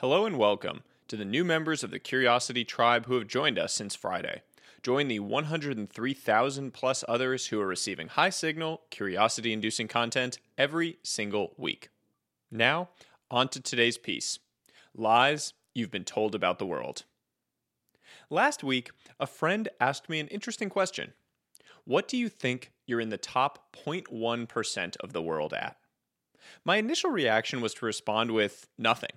Hello and welcome to the new members of the Curiosity Tribe who have joined us since Friday. Join the 103,000 plus others who are receiving high signal, curiosity inducing content every single week. Now, on to today's piece Lies You've Been Told About the World. Last week, a friend asked me an interesting question What do you think you're in the top 0.1% of the world at? My initial reaction was to respond with nothing.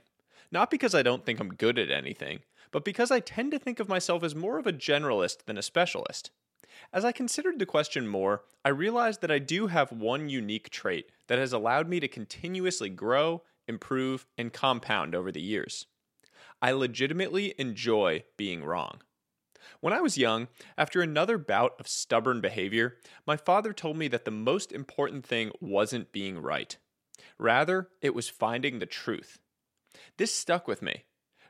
Not because I don't think I'm good at anything, but because I tend to think of myself as more of a generalist than a specialist. As I considered the question more, I realized that I do have one unique trait that has allowed me to continuously grow, improve, and compound over the years. I legitimately enjoy being wrong. When I was young, after another bout of stubborn behavior, my father told me that the most important thing wasn't being right. Rather, it was finding the truth. This stuck with me.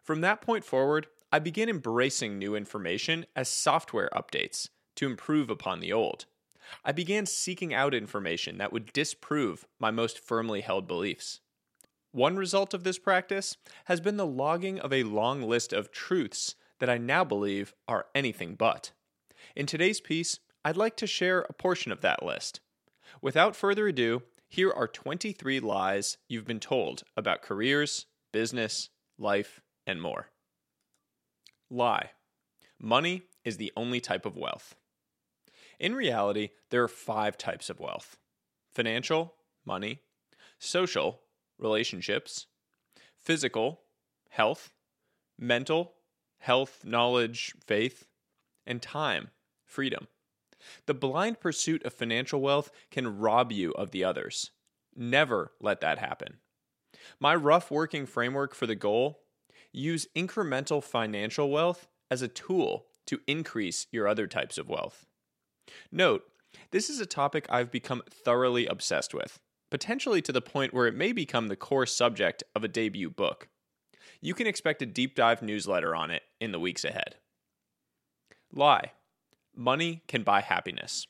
From that point forward, I began embracing new information as software updates to improve upon the old. I began seeking out information that would disprove my most firmly held beliefs. One result of this practice has been the logging of a long list of truths that I now believe are anything but. In today's piece, I'd like to share a portion of that list. Without further ado, here are 23 lies you've been told about careers, business, life, and more. Lie. Money is the only type of wealth. In reality, there are five types of wealth financial, money, social, relationships, physical, health, mental, health, knowledge, faith, and time, freedom. The blind pursuit of financial wealth can rob you of the others. Never let that happen. My rough working framework for the goal use incremental financial wealth as a tool to increase your other types of wealth. Note, this is a topic I've become thoroughly obsessed with, potentially to the point where it may become the core subject of a debut book. You can expect a deep dive newsletter on it in the weeks ahead. Lie Money can buy happiness.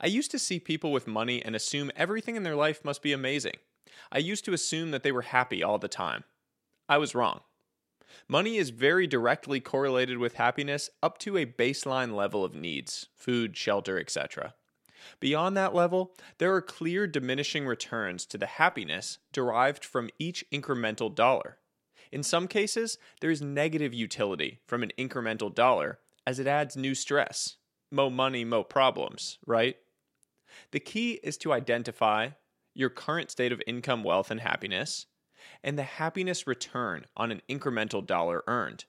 I used to see people with money and assume everything in their life must be amazing. I used to assume that they were happy all the time. I was wrong. Money is very directly correlated with happiness up to a baseline level of needs food, shelter, etc. Beyond that level, there are clear diminishing returns to the happiness derived from each incremental dollar. In some cases, there is negative utility from an incremental dollar as it adds new stress. Mo money, mo problems, right? The key is to identify your current state of income, wealth, and happiness, and the happiness return on an incremental dollar earned.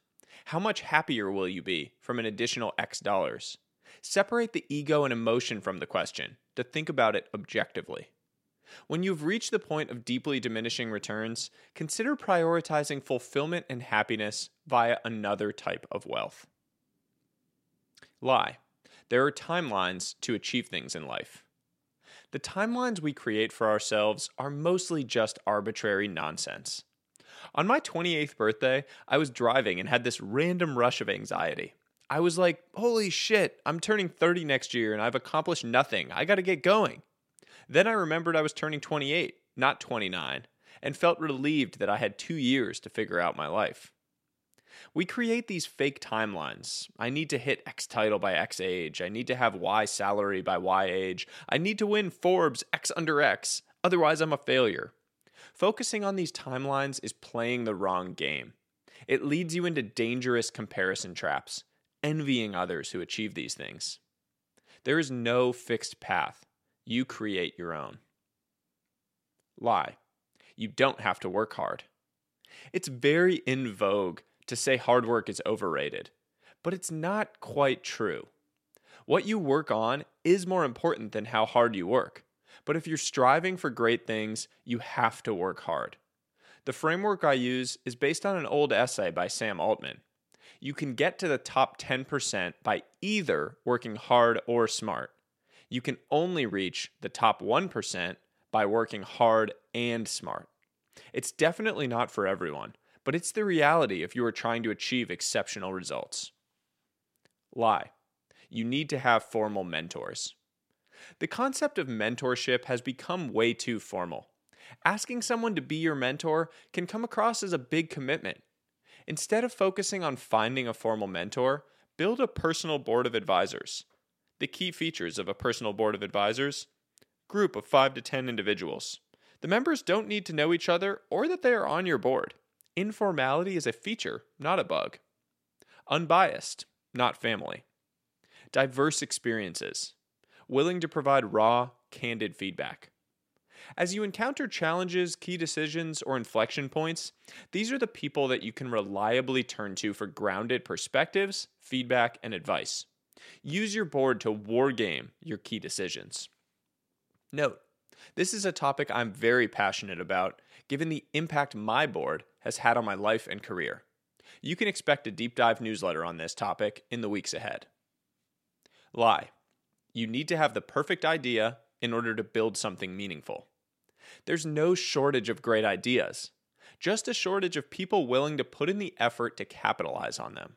How much happier will you be from an additional X dollars? Separate the ego and emotion from the question to think about it objectively. When you've reached the point of deeply diminishing returns, consider prioritizing fulfillment and happiness via another type of wealth. Lie. There are timelines to achieve things in life. The timelines we create for ourselves are mostly just arbitrary nonsense. On my 28th birthday, I was driving and had this random rush of anxiety. I was like, holy shit, I'm turning 30 next year and I've accomplished nothing. I gotta get going. Then I remembered I was turning 28, not 29, and felt relieved that I had two years to figure out my life. We create these fake timelines. I need to hit X title by X age. I need to have Y salary by Y age. I need to win Forbes X under X. Otherwise, I'm a failure. Focusing on these timelines is playing the wrong game. It leads you into dangerous comparison traps, envying others who achieve these things. There is no fixed path. You create your own. Lie. You don't have to work hard. It's very in vogue to say hard work is overrated, but it's not quite true. What you work on is more important than how hard you work. But if you're striving for great things, you have to work hard. The framework I use is based on an old essay by Sam Altman. You can get to the top 10% by either working hard or smart. You can only reach the top 1% by working hard and smart. It's definitely not for everyone, but it's the reality if you are trying to achieve exceptional results. Lie. You need to have formal mentors. The concept of mentorship has become way too formal. Asking someone to be your mentor can come across as a big commitment. Instead of focusing on finding a formal mentor, build a personal board of advisors. The key features of a personal board of advisors group of 5 to 10 individuals. The members don't need to know each other or that they are on your board. Informality is a feature, not a bug. Unbiased, not family. Diverse experiences. Willing to provide raw, candid feedback. As you encounter challenges, key decisions, or inflection points, these are the people that you can reliably turn to for grounded perspectives, feedback, and advice. Use your board to wargame your key decisions. Note, this is a topic I'm very passionate about, given the impact my board has had on my life and career. You can expect a deep dive newsletter on this topic in the weeks ahead. Lie. You need to have the perfect idea in order to build something meaningful. There's no shortage of great ideas, just a shortage of people willing to put in the effort to capitalize on them.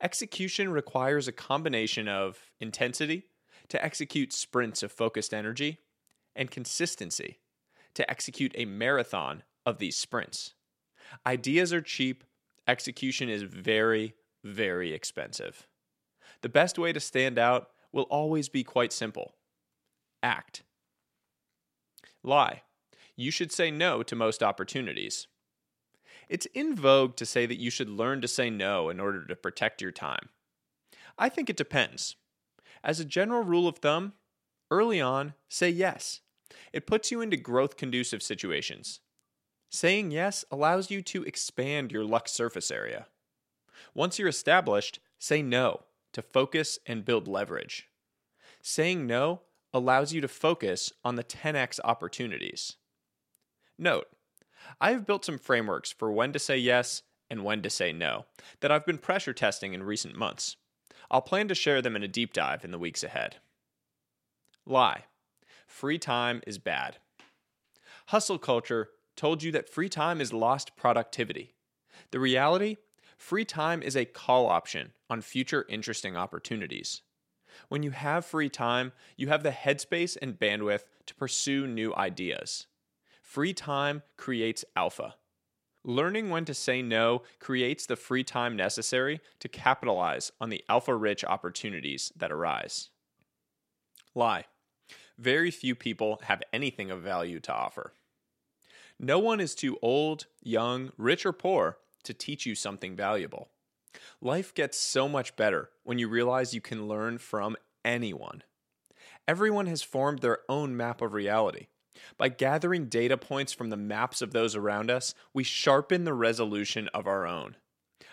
Execution requires a combination of intensity to execute sprints of focused energy and consistency to execute a marathon of these sprints. Ideas are cheap, execution is very, very expensive. The best way to stand out will always be quite simple act. Lie. You should say no to most opportunities. It's in vogue to say that you should learn to say no in order to protect your time. I think it depends. As a general rule of thumb, early on, say yes. It puts you into growth conducive situations. Saying yes allows you to expand your luck surface area. Once you're established, say no to focus and build leverage. Saying no allows you to focus on the 10x opportunities. Note, I have built some frameworks for when to say yes and when to say no that I've been pressure testing in recent months. I'll plan to share them in a deep dive in the weeks ahead. Lie. Free time is bad. Hustle culture told you that free time is lost productivity. The reality free time is a call option on future interesting opportunities. When you have free time, you have the headspace and bandwidth to pursue new ideas. Free time creates alpha. Learning when to say no creates the free time necessary to capitalize on the alpha rich opportunities that arise. Lie. Very few people have anything of value to offer. No one is too old, young, rich, or poor to teach you something valuable. Life gets so much better when you realize you can learn from anyone. Everyone has formed their own map of reality. By gathering data points from the maps of those around us, we sharpen the resolution of our own.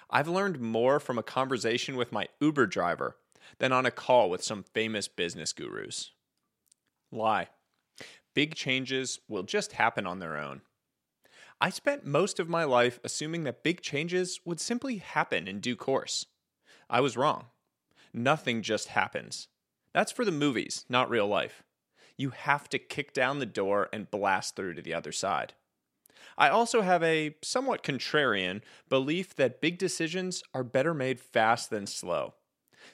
I've learned more from a conversation with my Uber driver than on a call with some famous business gurus. Lie. Big changes will just happen on their own. I spent most of my life assuming that big changes would simply happen in due course. I was wrong. Nothing just happens. That's for the movies, not real life. You have to kick down the door and blast through to the other side. I also have a somewhat contrarian belief that big decisions are better made fast than slow.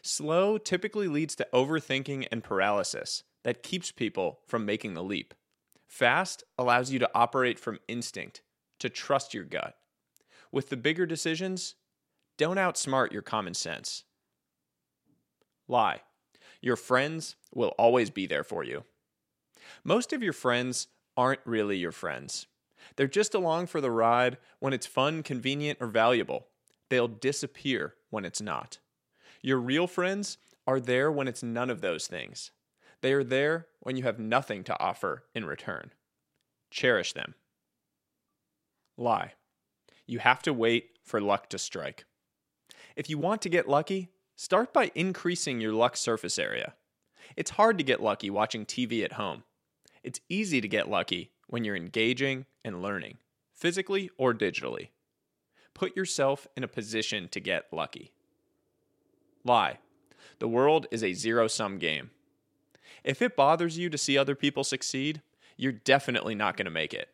Slow typically leads to overthinking and paralysis that keeps people from making the leap. Fast allows you to operate from instinct to trust your gut. With the bigger decisions, don't outsmart your common sense. Lie. Your friends will always be there for you. Most of your friends aren't really your friends. They're just along for the ride when it's fun, convenient, or valuable. They'll disappear when it's not. Your real friends are there when it's none of those things. They are there when you have nothing to offer in return. Cherish them lie. You have to wait for luck to strike. If you want to get lucky, start by increasing your luck surface area. It's hard to get lucky watching TV at home. It's easy to get lucky when you're engaging and learning, physically or digitally. Put yourself in a position to get lucky. Lie. The world is a zero sum game. If it bothers you to see other people succeed, you're definitely not going to make it.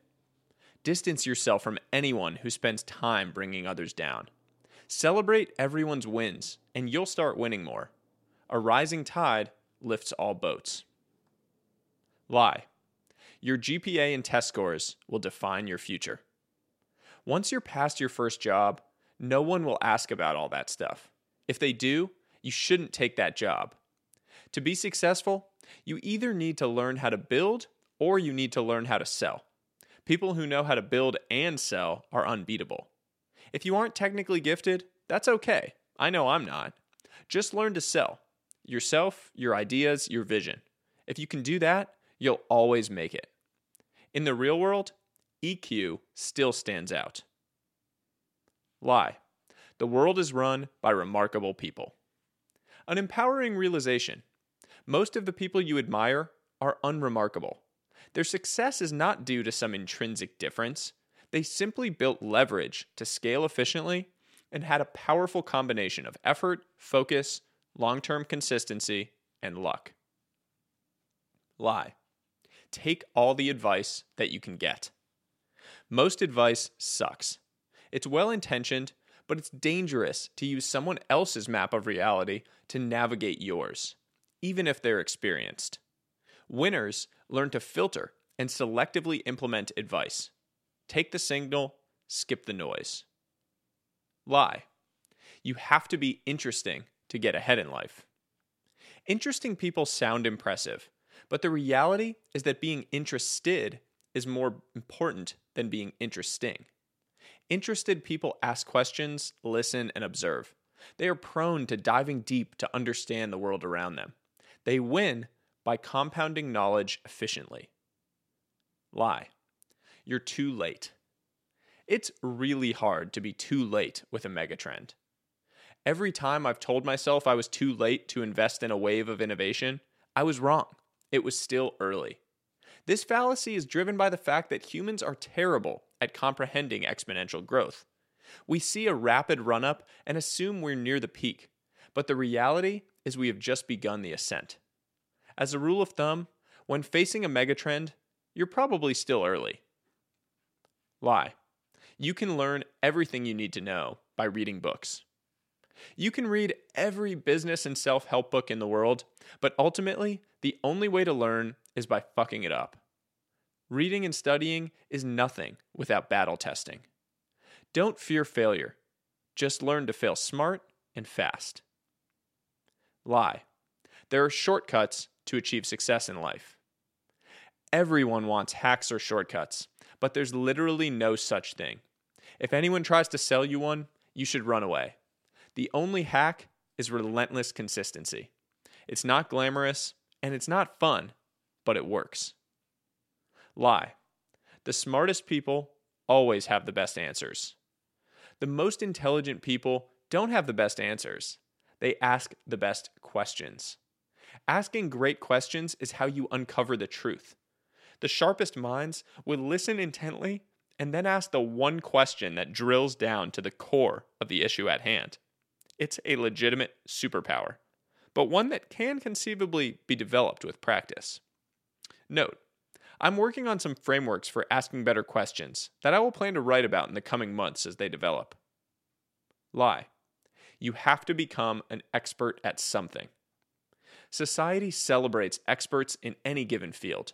Distance yourself from anyone who spends time bringing others down. Celebrate everyone's wins, and you'll start winning more. A rising tide lifts all boats. Lie. Your GPA and test scores will define your future. Once you're past your first job, no one will ask about all that stuff. If they do, you shouldn't take that job. To be successful, you either need to learn how to build or you need to learn how to sell. People who know how to build and sell are unbeatable. If you aren't technically gifted, that's okay. I know I'm not. Just learn to sell yourself, your ideas, your vision. If you can do that, you'll always make it. In the real world, EQ still stands out. Lie. The world is run by remarkable people. An empowering realization. Most of the people you admire are unremarkable. Their success is not due to some intrinsic difference. They simply built leverage to scale efficiently and had a powerful combination of effort, focus, long term consistency, and luck. Lie. Take all the advice that you can get. Most advice sucks. It's well intentioned, but it's dangerous to use someone else's map of reality to navigate yours, even if they're experienced. Winners learn to filter and selectively implement advice. Take the signal, skip the noise. Lie. You have to be interesting to get ahead in life. Interesting people sound impressive, but the reality is that being interested is more important than being interesting. Interested people ask questions, listen, and observe. They are prone to diving deep to understand the world around them. They win by compounding knowledge efficiently. Lie. You're too late. It's really hard to be too late with a megatrend. Every time I've told myself I was too late to invest in a wave of innovation, I was wrong. It was still early. This fallacy is driven by the fact that humans are terrible at comprehending exponential growth. We see a rapid run up and assume we're near the peak, but the reality is we have just begun the ascent. As a rule of thumb, when facing a megatrend, you're probably still early. Lie. You can learn everything you need to know by reading books. You can read every business and self help book in the world, but ultimately, the only way to learn is by fucking it up. Reading and studying is nothing without battle testing. Don't fear failure, just learn to fail smart and fast. Lie. There are shortcuts to achieve success in life. Everyone wants hacks or shortcuts, but there's literally no such thing. If anyone tries to sell you one, you should run away. The only hack is relentless consistency. It's not glamorous and it's not fun, but it works. Lie. The smartest people always have the best answers. The most intelligent people don't have the best answers, they ask the best questions. Asking great questions is how you uncover the truth. The sharpest minds will listen intently and then ask the one question that drills down to the core of the issue at hand. It's a legitimate superpower, but one that can conceivably be developed with practice. Note, I'm working on some frameworks for asking better questions that I will plan to write about in the coming months as they develop. Lie. You have to become an expert at something. Society celebrates experts in any given field.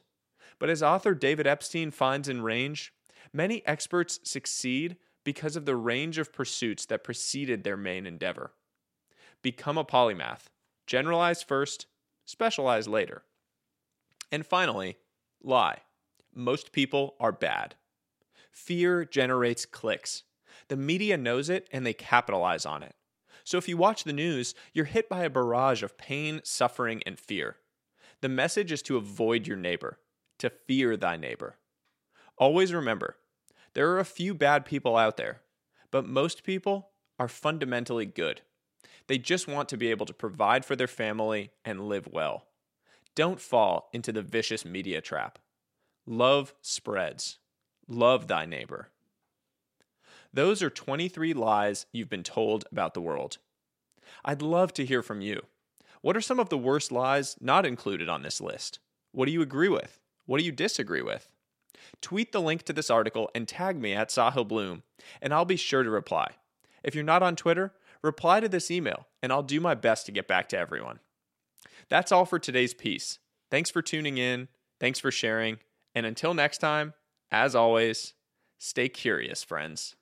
But as author David Epstein finds in Range, many experts succeed because of the range of pursuits that preceded their main endeavor. Become a polymath. Generalize first, specialize later. And finally, lie. Most people are bad. Fear generates clicks. The media knows it and they capitalize on it. So if you watch the news, you're hit by a barrage of pain, suffering, and fear. The message is to avoid your neighbor, to fear thy neighbor. Always remember, there are a few bad people out there, but most people are fundamentally good. They just want to be able to provide for their family and live well. Don't fall into the vicious media trap. Love spreads. Love thy neighbor. Those are 23 lies you've been told about the world. I'd love to hear from you. What are some of the worst lies not included on this list? What do you agree with? What do you disagree with? Tweet the link to this article and tag me at Sahil Bloom, and I'll be sure to reply. If you're not on Twitter, reply to this email, and I'll do my best to get back to everyone. That's all for today's piece. Thanks for tuning in, thanks for sharing, And until next time, as always, stay curious, friends.